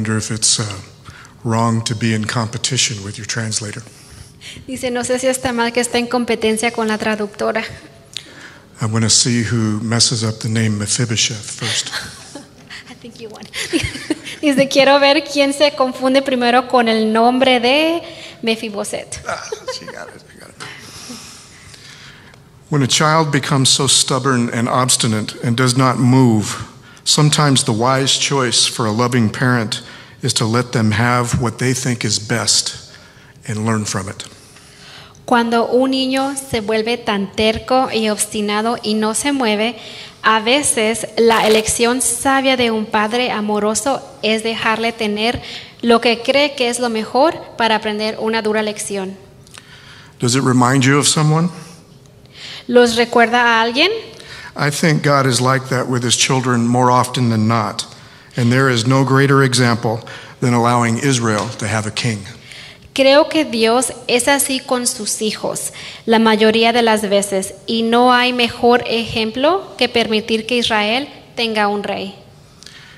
I wonder if it's uh, wrong to be in competition with your translator. Dice, no sé si está mal que está en competencia con la traductora. I want to see who messes up the name Mephibosheth first. I think you won. Dice, quiero ver quién se confunde primero con el nombre de Mefiboset. Ah, she got it. I got it. When a child becomes so stubborn and obstinate and does not move, sometimes the wise choice for a loving parent is to let them have what they think is best and learn from it. Cuando un niño se vuelve tan terco y obstinado y no se mueve, a veces la elección sabia de un padre amoroso es dejarle tener lo que cree que es lo mejor para aprender una dura lección. Does it remind you of someone? ¿Los recuerda a alguien? I think God is like that with his children more often than not. And there is no greater example than allowing Israel to have a king. Creo que Dios es así con sus hijos la mayoría de las veces y no hay mejor ejemplo que permitir que Israel tenga un rey.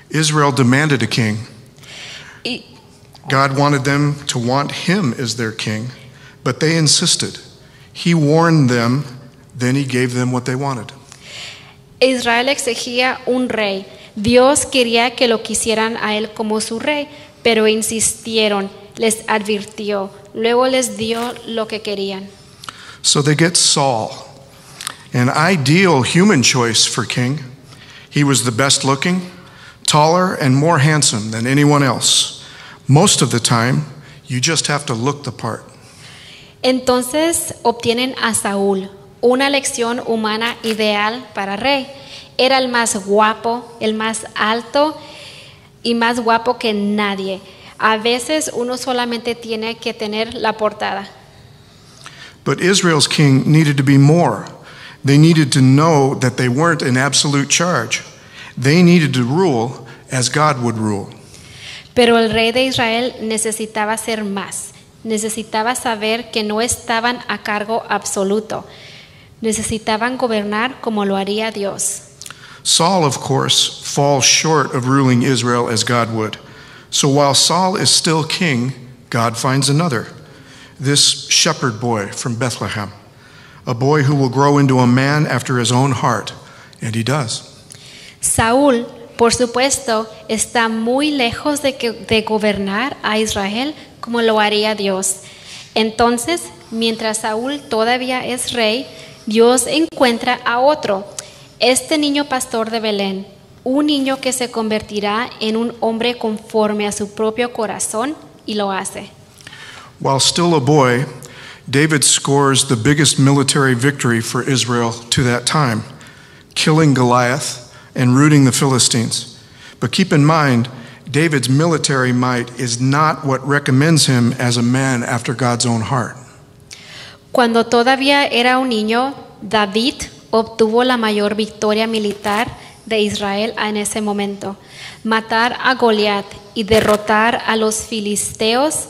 Israel demanded a king. Y God wanted them to want him as their king, but they insisted. He warned them, then he gave them what they wanted. Israel exigía un rey. Dios quería que lo quisieran a él como su rey, pero insistieron, les advirtió, luego les dio lo que querían. So they get Saul, an ideal human choice for king. He was the best looking, taller, and more handsome than anyone else. Most of the time, you just have to look the part. Entonces obtienen a Saúl, una elección humana ideal para rey. Era el más guapo, el más alto y más guapo que nadie. A veces uno solamente tiene que tener la portada. But Israel's king needed to be more. They needed to know that they weren't in absolute charge. They needed to rule as God would rule. Pero el rey de Israel necesitaba ser más. Necesitaba saber que no estaban a cargo absoluto. Necesitaban gobernar como lo haría Dios. Saul, of course, falls short of ruling Israel as God would. So while Saul is still king, God finds another. This shepherd boy from Bethlehem, a boy who will grow into a man after his own heart, and he does. Saúl, por supuesto, está muy lejos de, que- de gobernar a Israel como lo haría Dios. Entonces, mientras Saúl todavía es rey, Dios encuentra a otro, este niño pastor de Belén, un niño que se convertirá en un hombre conforme a su propio corazón y lo hace. While still a boy, David scores the biggest military victory for Israel to that time, killing Goliath and rooting the Philistines. But keep in mind, David's military might is not what recommends him as a man after God's own heart. Cuando todavía era un niño, David obtuvo la mayor victoria militar de Israel en ese momento. Matar a Goliat y derrotar a los filisteos,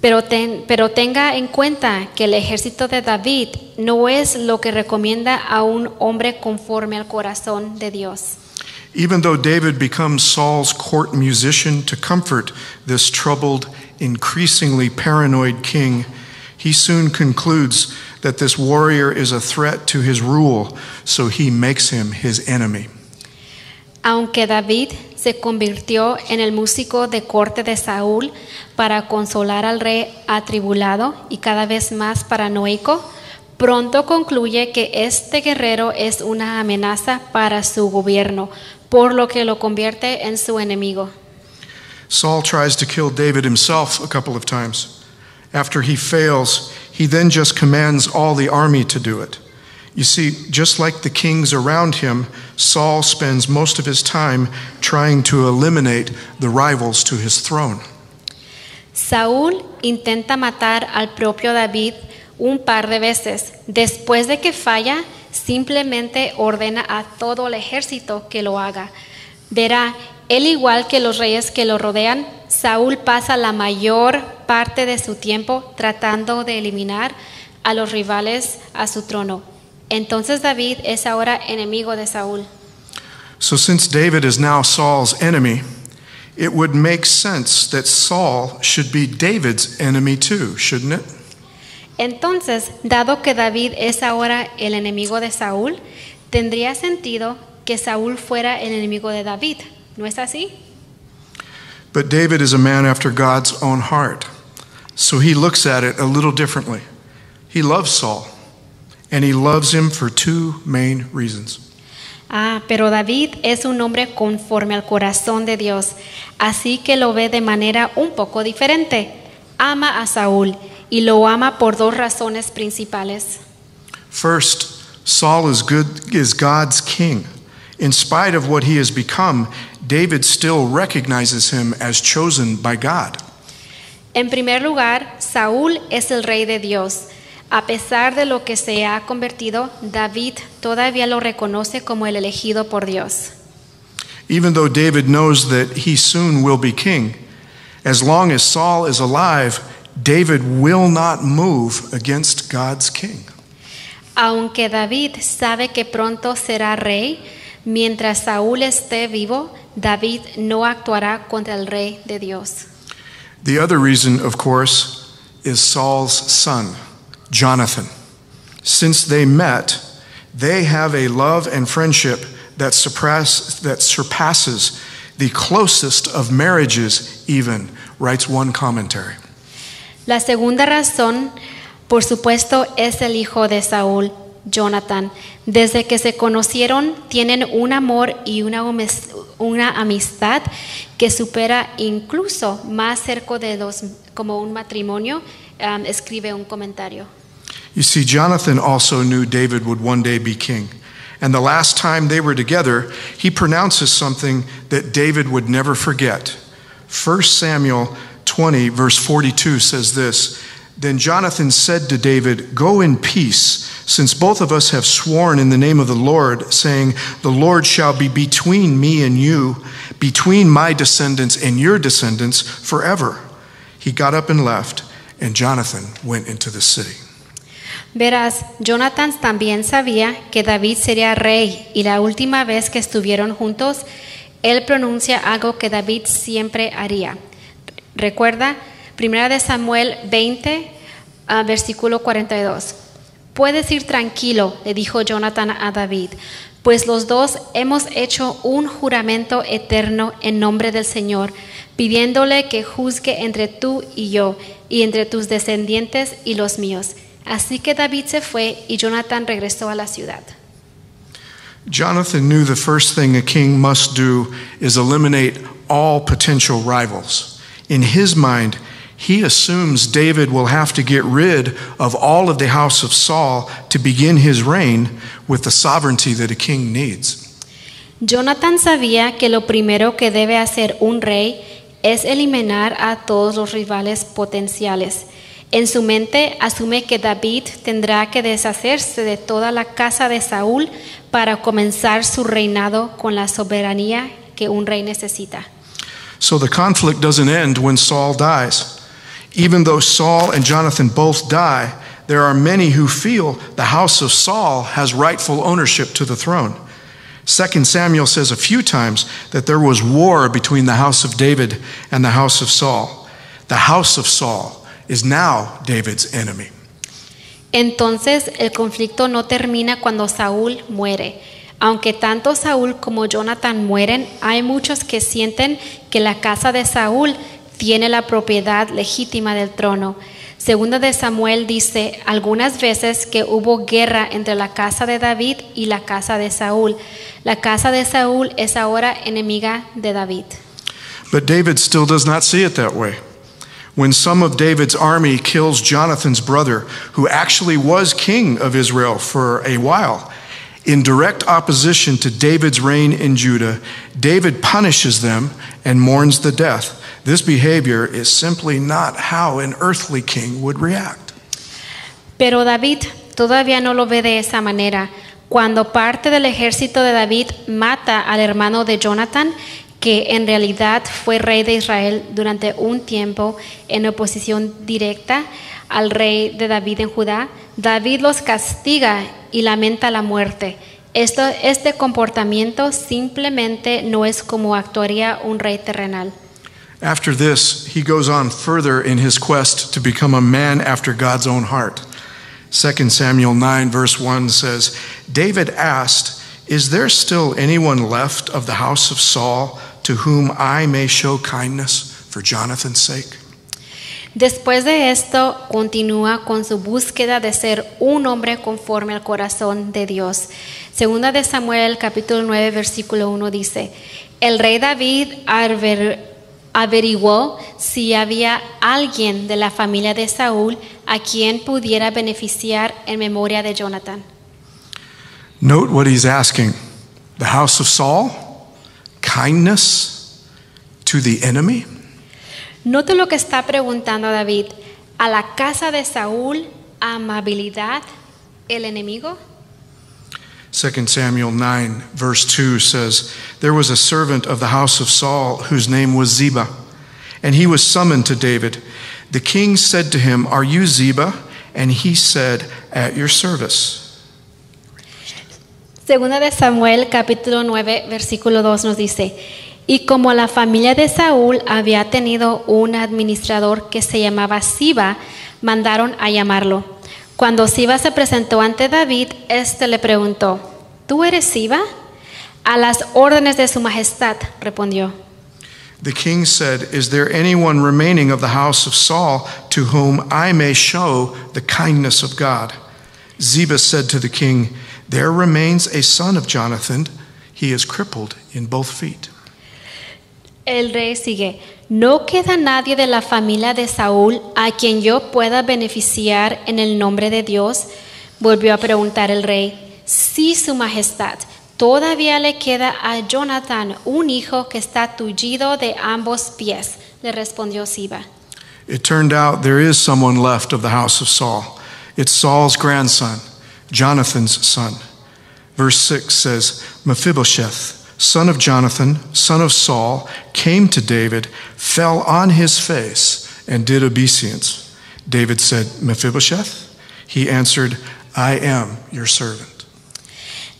pero, pero tenga en cuenta que el ejército de David no es lo que recomienda a un hombre conforme al corazón de Dios. Even though David becomes Saul's court musician to comfort this troubled, increasingly paranoid king, he soon concludes that this warrior is a threat to his rule, so he makes him his enemy. Aunque David se convirtió en el músico de corte de Saúl para consolar al rey atribulado y cada vez más paranoico, pronto concluye que este guerrero es una amenaza para su gobierno, por lo que lo convierte en su enemigo. Saul tries to kill David himself a couple of times. After he fails, he then just commands all the army to do it. You see, just like the kings around him, Saul spends most of his time trying to eliminate the rivals to his throne. Saúl intenta matar al propio David un par de veces. Después de que falla, simplemente ordena a todo el ejército que lo haga. Verá, él igual que los reyes que lo rodean, Saúl pasa la mayor parte de su tiempo tratando de eliminar a los rivales a su trono. Entonces David es ahora enemigo de Saúl. So, since David is now Saul's enemy, it would make sense that Saul should be David's enemy too, shouldn't it? Entonces, dado que David es ahora el enemigo de Saúl, tendría sentido que Saúl fuera el enemigo de David, ¿no es así? But David is a man after God's own heart, so he looks at it a little differently. He loves Saul, and he loves him for two main reasons. Ah, pero David es un hombre conforme al corazón de Dios, así que lo ve de manera un poco diferente. Ama a Saúl y lo ama por dos razones principales. First, Saul is good is God's king. In spite of what he has become, David still recognizes him as chosen by God. En primer lugar, Saúl es el rey de Dios. A pesar de lo que se ha convertido, David todavía lo reconoce como el elegido por Dios. Even though David knows that he soon will be king, as long as Saul is alive, David will not move against God's king. Aunque David sabe que pronto será rey, mientras Saúl esté vivo, David no actuará contra el rey de Dios. The other reason, of course, is Saul's son, Jonathan. Since they met, they have a love and friendship that, surpass, that surpasses the closest of marriages, even, writes one commentary. La segunda razón, por supuesto, es el hijo de Saúl, Jonathan. Desde que se conocieron, tienen un amor y una, amistad que supera incluso más cerca de los como un matrimonio, escribe un comentario. You see, Jonathan also knew David would one day be king. And the last time they were together, he pronounces something that David would never forget. 1 Samuel 20, verse 42 says this Then Jonathan said to David, Go in peace, since both of us have sworn in the name of the Lord, saying, The Lord shall be between me and you, between my descendants and your descendants forever. He got up and left, and Jonathan went into the city. Verás, Jonathan también sabía que David sería rey y la última vez que estuvieron juntos, él pronuncia algo que David siempre haría. Recuerda, 1 de Samuel 20, ah, versículo 42. Puedes ir tranquilo, le dijo Jonathan a David, pues los dos hemos hecho un juramento eterno en nombre del Señor, pidiéndole que juzgue entre tú y yo, y entre tus descendientes y los míos. Así que David se fue y Jonathan regresó a la ciudad. Jonathan knew the first thing a king must do is eliminate all potential rivals. In his mind, he assumes David will have to get rid of all of the house of Saul to begin his reign with the sovereignty that a king needs. Jonathan sabía que lo primero que debe hacer un rey es eliminar a todos los rivales potenciales. En su mente asume que David tendrá que deshacerse de toda la casa de Saúl para comenzar su reinado con la soberanía que un rey necesita. So the conflict doesn't end when Saul dies. Even though Saul and Jonathan both die, there are many who feel the house of Saul has rightful ownership to the throne. 2 Samuel says a few times that there was war between the house of David and the house of Saul. The house of Saul is now David's enemy. Entonces el conflicto no termina cuando Saúl muere. Aunque tanto Saúl como Jonathan mueren, hay muchos que sienten que la casa de Saúl tiene la propiedad legítima del trono. Segunda de Samuel dice algunas veces que hubo guerra entre la casa de David y la casa de Saúl. La casa de Saúl es ahora enemiga de David. But David still does not see it that way. When some of David's army kills Jonathan's brother, who actually was king of Israel for a while, in direct opposition to David's reign in Judah, David punishes them and mourns the death. This behavior is simply not how an earthly king would react. Pero David todavía no lo ve de esa manera. Cuando parte del ejército de David mata al hermano de Jonathan, que en realidad fue rey de Israel durante un tiempo en oposición directa al rey de David en Judá, David los castiga y lamenta la muerte. Esto, este comportamiento simplemente no es como actuaría un rey terrenal. After this, he goes on further in his quest to become a man after God's own heart. 2 Samuel 9, verse 1 says, David asked, Is there still anyone left of the house of Saul to whom I may show kindness for Jonathan's sake? Después de esto, continúa con su búsqueda de ser un hombre conforme al corazón de Dios. Segunda de Samuel, capítulo 9, versículo 1 dice, el rey David aver- averiguó si había alguien de la familia de Saúl a quien pudiera beneficiar en memoria de Jonathan. Note what he's asking the house of Saul, kindness to the enemy. Note lo que está preguntando David. A la casa de Saúl, amabilidad, el enemigo. 2 Samuel 9, verse 2 says, There was a servant of the house of Saul whose name was Ziba, and he was summoned to David. The king said to him, Are you Ziba? And he said, At your service. Segunda de Samuel capítulo 9 versículo 2 nos dice, y como la familia de Saúl había tenido un administrador que se llamaba Siba, mandaron a llamarlo. Cuando Siba se presentó ante David, éste le preguntó, ¿tú eres Siba? A las órdenes de su majestad, respondió. The king said, Is there anyone remaining of the house of Saul to whom I may show the kindness of God? Ziba said to the king, There remains a son of Jonathan. He is crippled in both feet. El rey sigue, no queda nadie de la familia de Saúl a quien yo pueda beneficiar en el nombre de Dios. Volvió a preguntar el rey, sí, su majestad, todavía le queda a Jonathan un hijo que está tullido de ambos pies, le respondió Siba. It turned out there is someone left of the house of Saul. It's Saul's grandson, Jonathan's son. Verse 6 says Mephibosheth, son of Jonathan, son of Saul, came to David, fell on his face, and did obeisance. David said, Mephibosheth? He answered, I am your servant.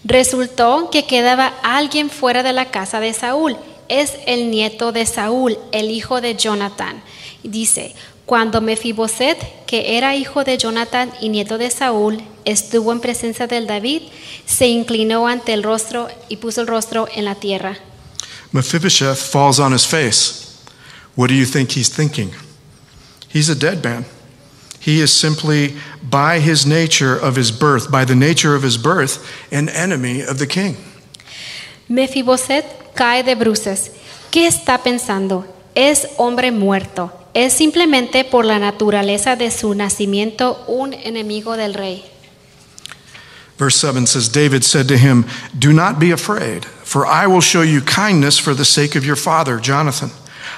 Resultó que quedaba alguien fuera de la casa de Saúl. Es el nieto de Saúl, el hijo de Jonathan. Dice, cuando Mefiboset, que era hijo de Jonathan y nieto de Saúl, estuvo en presencia del David, se inclinó ante el rostro y puso el rostro en la tierra. Mephibosheth falls on his face. What do you think he's thinking? He's a dead man. He is simply, by his nature of his birth, by the nature of his birth, an enemy of the king. Mefiboset cae de bruces. ¿Qué está pensando? Es hombre muerto. Es simplemente por la naturaleza de su nacimiento un enemigo del rey. Verse 7 says, David said to him, Do not be afraid, for I will show you kindness for the sake of your father, Jonathan.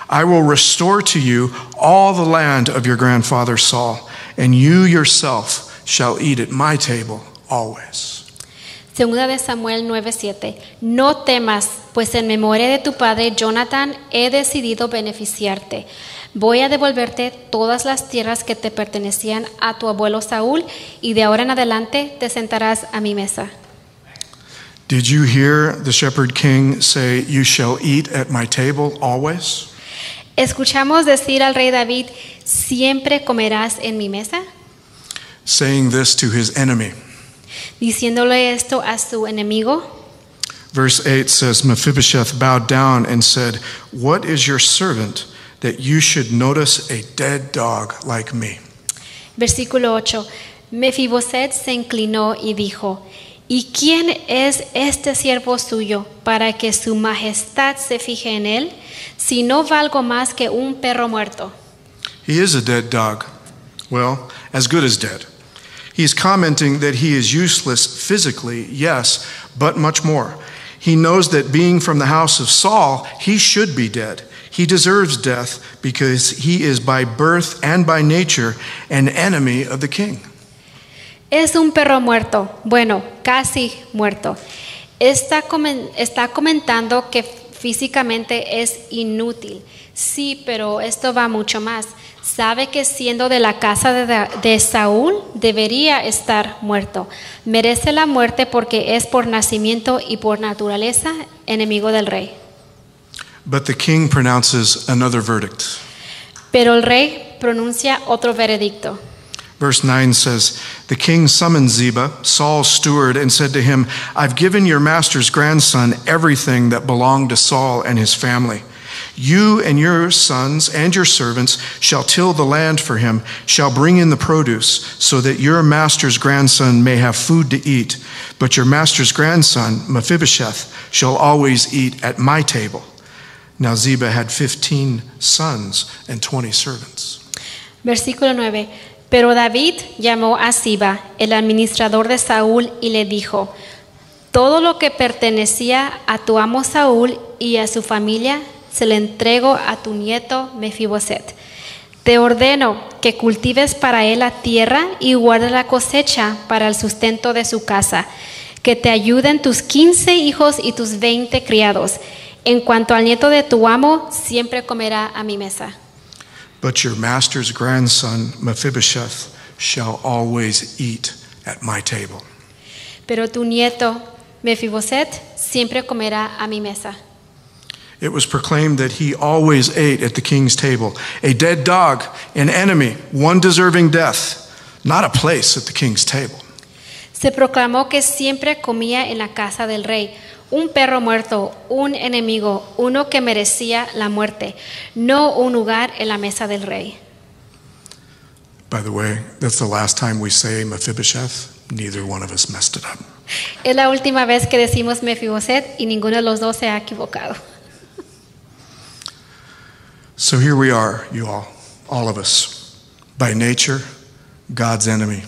I will restore to you all the land of your grandfather Saul, and you yourself shall eat at my table always. Segunda de Samuel 9:7. No temas, pues en memoria de tu padre Jonathan he decidido beneficiarte. Voy a devolverte todas las tierras que te pertenecían a tu abuelo Saúl y de ahora en adelante te sentarás a mi mesa. Did you hear the shepherd king say, You shall eat at my table always? Escuchamos decir al rey David, siempre comerás en mi mesa, Saying this to his enemy. diciéndole esto a su enemigo. Verse 8 says, Mephibosheth bowed down and said, What is your servant that you should notice a dead dog like me? Versículo 8. Mefiboset se inclinó y dijo, ¿y quién es este siervo suyo para que su majestad se fije en él, si no valgo más que un perro muerto? He is a dead dog. Well, as good as dead. He's commenting that he is useless physically, yes, but much more. He knows that being from the house of Saul, he should be dead. He deserves death because he is by birth and by nature an enemy of the king. Es un perro muerto, bueno, casi muerto. Está, está comentando que físicamente es inútil. Sí, pero esto va mucho más. Sabe que siendo de la casa de, de Saúl debería estar muerto. Merece la muerte porque es por nacimiento y por naturaleza enemigo del rey. But the king pronounces another verdict. Pero el rey pronuncia otro veredicto. Verse 9 says, The king summoned Ziba, Saul's steward, and said to him, I've given your master's grandson everything that belonged to Saul and his family. You and your sons and your servants shall till the land for him, shall bring in the produce, so that your master's grandson may have food to eat. But your master's grandson, Mephibosheth, shall always eat at my table. Now Ziba had 15 sons and 20 servants. Versículo 9. Pero David llamó a Siba, el administrador de Saúl, y le dijo, Todo lo que pertenecía a tu amo Saúl y a su familia se le entrego a tu nieto Mefiboset. Te ordeno que cultives para él la tierra y guarde la cosecha para el sustento de su casa, que te ayuden tus quince hijos y tus veinte criados. En cuanto al nieto de tu amo, siempre comerá a mi mesa. But your master's grandson, Mephibosheth, shall always eat at my table. Pero tu nieto Mefiboset siempre comerá a mi mesa. It was proclaimed that he always ate at the king's table. A dead dog, an enemy, one deserving death, not a place at the king's table. Se proclamó que siempre comía en la casa del rey, un perro muerto, un enemigo, uno que merecía la muerte, no un lugar en la mesa del rey. By the way, that's the last time we say Mephibosheth. Neither one of us messed it up. Es la última vez que decimos Mefiboset y ninguno de los dos se ha equivocado. So here we are, you all, all of us, by nature, God's enemy.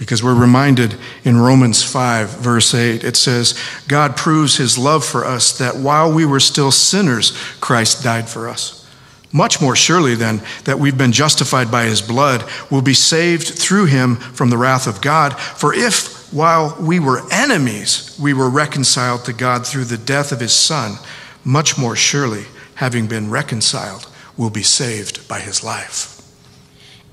Because we're reminded in Romans 5, verse 8, it says, God proves his love for us that while we were still sinners, Christ died for us. Much more surely, then, that we've been justified by his blood, will be saved through him from the wrath of God. For if, while we were enemies, we were reconciled to God through the death of his Son, much more surely, having been reconciled, will be saved by his life.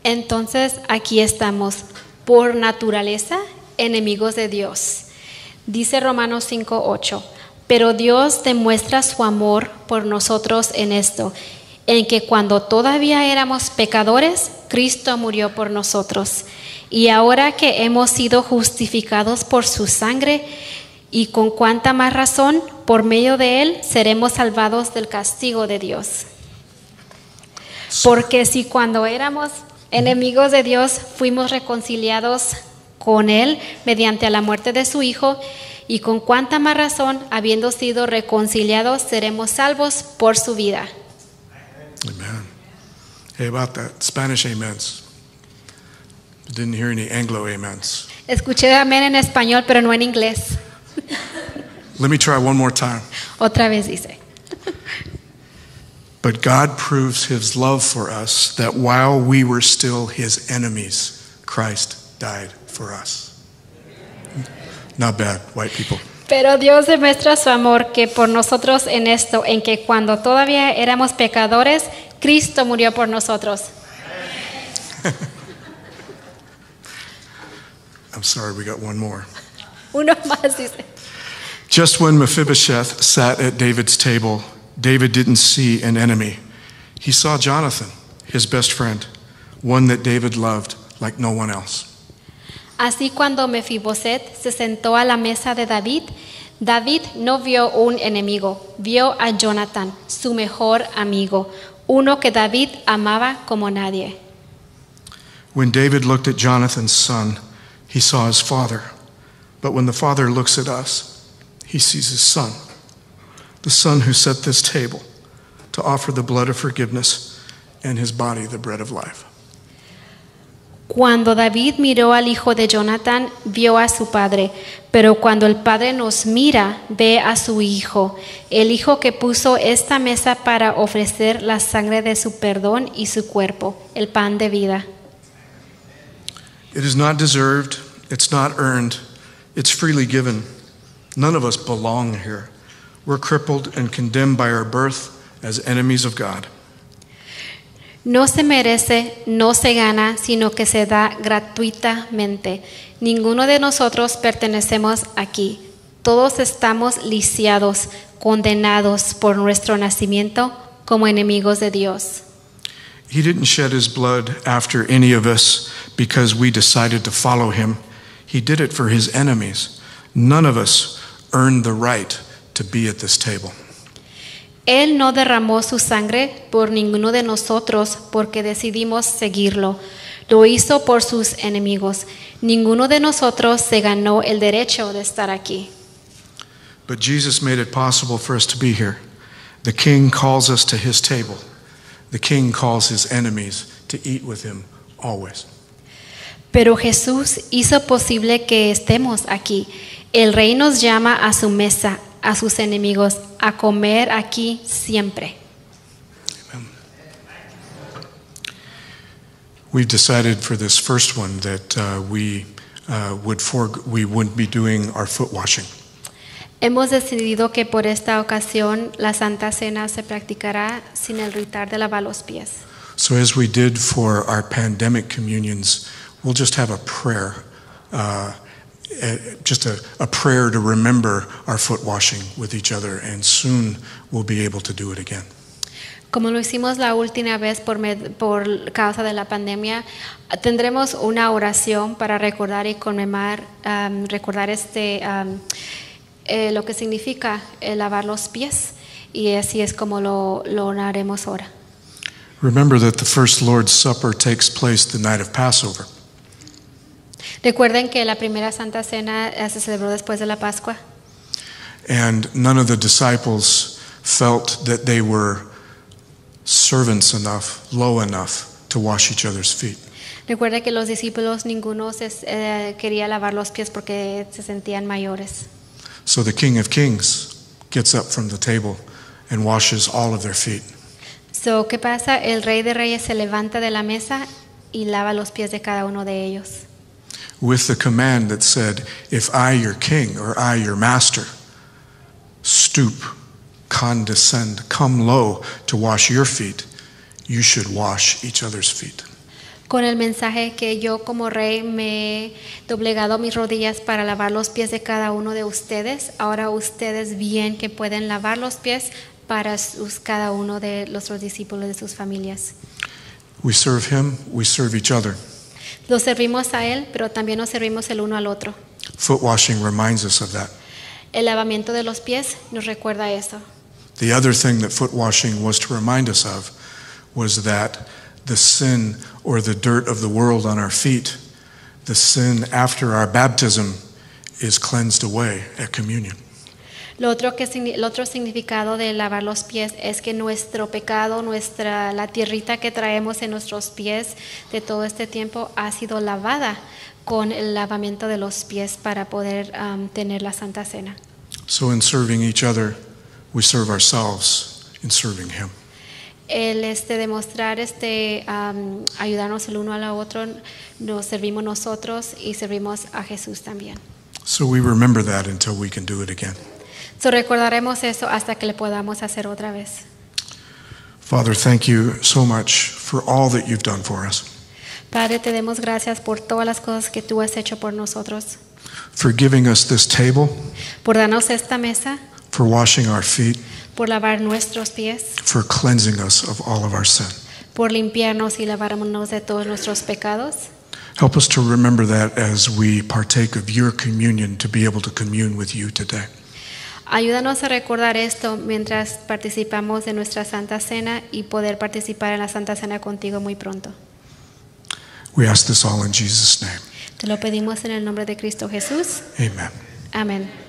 Entonces aquí estamos, por naturaleza, enemigos de Dios. Dice Romanos 5:8, pero Dios demuestra su amor por nosotros en esto, en que cuando todavía éramos pecadores, Cristo murió por nosotros. Y ahora que hemos sido justificados por su sangre, y con cuánta más razón, por medio de él, seremos salvados del castigo de Dios. Porque si cuando éramos enemigos de Dios fuimos reconciliados con Él mediante la muerte de su Hijo, y con cuánta más razón, habiendo sido reconciliados, seremos salvos por su vida. Amen. Hey, about that, Spanish amens. Didn't hear any Anglo amens. Escuché amén en español, pero no en inglés. Let me try one more time. Otra vez dice. But God proves his love for us that while we were still his enemies, Christ died for us. Not bad, white people. Pero Dios demuestra su amor que por nosotros en esto, en que cuando todavía éramos pecadores, Cristo murió por nosotros. I'm sorry, we got one more. Uno más dice. Just when Mephibosheth sat at David's table, David didn't see an enemy. He saw Jonathan, his best friend, one that David loved like no one else. Así cuando Mefiboset se sentó a la mesa de David, David no vio un enemigo, vio a Jonathan, su mejor amigo, uno que David amaba como nadie. When David looked at Jonathan's son, he saw his father. But when the father looks at us, he sees his son, the son who set this table to offer the blood of forgiveness and his body the bread of life. Cuando David miró al hijo de Jonathan, vio a su padre, pero cuando el padre nos mira, ve a su hijo, el hijo que puso esta mesa para ofrecer la sangre de su perdón y su cuerpo, el pan de vida. It is not deserved, it's not earned, it's freely given. None of us belong here. We're crippled and condemned by our birth as enemies of God. No se merece, no se gana, sino que se da gratuitamente. Ninguno de nosotros pertenecemos aquí. Todos estamos lisiados, condenados por nuestro nacimiento como enemigos de Dios. He didn't shed his blood after any of us because we decided to follow him. He did it for his enemies. None of us earned the right to be at this table. Él no derramó su sangre por ninguno de nosotros porque decidimos seguirlo. Lo hizo por sus enemigos. Ninguno de nosotros se ganó el derecho de estar aquí. But Jesus made it possible for us to be here. The king calls us to his table. The king calls his enemies to eat with him always. Pero Jesús hizo posible que estemos aquí. El rey nos llama a su mesa, a sus enemigos, a comer aquí siempre. We've decided for this first one that uh, we uh, would for, we wouldn't be doing our foot washing. Hemos decidido que por esta ocasión la Santa Cena se practicará sin el ritual de lavar los pies. So as we did for our pandemic communions, we'll just have a prayer, uh, just a, a prayer to remember our foot washing with each other, and soon we'll be able to do it again. Como lo hicimos la última vez por, med- por causa de la pandemia, tendremos una oración para recordar y conmemorar, um, recordar este, um, eh, lo que significa eh, lavar los pies y así es como lo, lo haremos ahora. Remember that the first Lord's Supper takes place the night of Passover. Recuerden que la primera Santa Cena eh, se celebró después de la Pascua And none of the disciples felt that they were servants enough, low enough to wash each other's feet. Recuerda que los discípulos ninguno se, eh, quería lavar los pies porque se sentían mayores. So the King of Kings gets up from the table and washes all of their feet. So, ¿Qué pasa? El rey de reyes se levanta de la mesa y lava los pies de cada uno de ellos. With the command that said, If I, your king, or I, your master, stoop, condescend, come low to wash your feet, you should wash each other's feet. Con el mensaje que yo como rey me he doblegado mis rodillas para lavar los pies de cada uno de ustedes, ahora ustedes bien que pueden lavar los pies para sus, cada uno de los discípulos de sus familias. We serve him, we serve each other. Los servimos a él, pero también nos servimos el uno al otro. Foot washing reminds us of that. El lavamiento de los pies nos recuerda eso. The other thing that foot washing was to remind us of was that the sin or the dirt of the world on our feet, the sin after our baptism, is cleansed away at communion. Lo otro que, el otro significado de lavar los pies es que nuestro pecado, nuestra, la tierrita que traemos en nuestros pies de todo este tiempo ha sido lavada con el lavamiento de los pies para poder am, tener la Santa Cena. So, in serving each other, we serve ourselves in serving Him. El este, demostrar, este, am, ayudarnos el uno al otro, nos servimos nosotros y servimos a Jesús también. So, we remember that until we can do it again. So, recordaremos eso hasta que le podamos hacer otra vez. Father, thank you so much for all that you've done for us, Padre, te demos gracias por todas las cosas que tú has hecho por nosotros. for giving us this table, por darnos esta mesa, for washing our feet, por lavar nuestros pies, for cleansing us of all of our sin. por limpiarnos y lavarnos de todos nuestros pecados. Help us to remember that as we partake of your communion to be able to commune with you today. Ayúdanos a recordar esto mientras participamos de nuestra Santa Cena y poder participar en la Santa Cena contigo muy pronto. We ask this all in Jesus' name. Te lo pedimos en el nombre de Cristo Jesús. Amen. Amén.